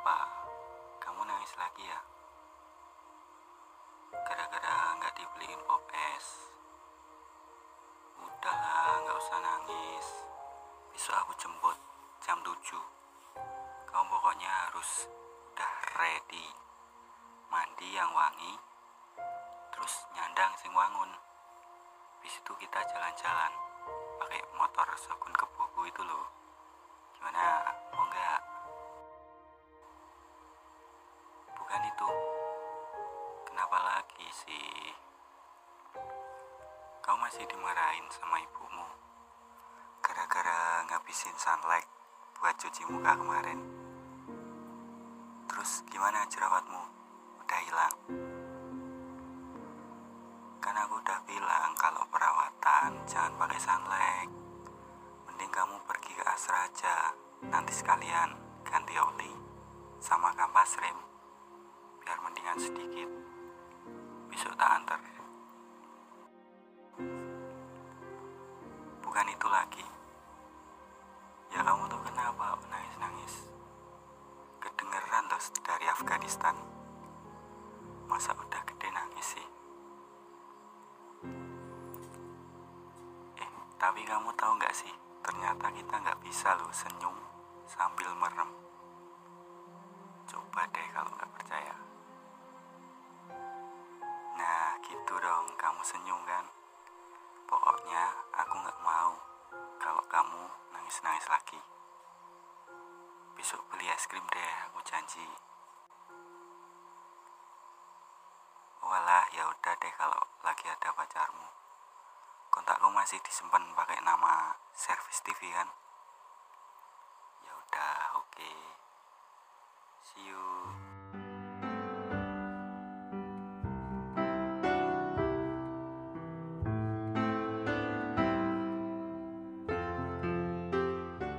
apa? Kamu nangis lagi ya? Gara-gara nggak dibeliin pop es. Udahlah, nggak usah nangis. Besok aku jemput jam 7. Kamu pokoknya harus udah ready. Mandi yang wangi, terus nyandang sing wangun. Habis itu kita jalan-jalan pakai motor Shogun Kebuku itu loh. Gimana? Kenapa lagi sih? Kau masih dimarahin sama ibumu gara-gara ngabisin sunlight buat cuci muka kemarin. Terus gimana jerawatmu? Udah hilang? Kan aku udah bilang kalau perawatan jangan pakai sunlight. Mending kamu pergi ke Asra aja. Nanti sekalian ganti oli sama kampas rem. Biar mendingan sedikit tak antar. Bukan itu lagi. Ya kamu tuh kenapa nangis-nangis? Kedengeran loh dari Afghanistan. Masa udah gede nangis sih? Eh tapi kamu tahu nggak sih? Ternyata kita nggak bisa loh senyum sambil merem dong kamu senyum kan? Pokoknya aku nggak mau kalau kamu nangis-nangis lagi. Besok beli es krim deh aku janji. Walah ya udah deh kalau lagi ada pacarmu. Kontakku masih disimpan pakai nama service TV kan? Ya udah oke. See you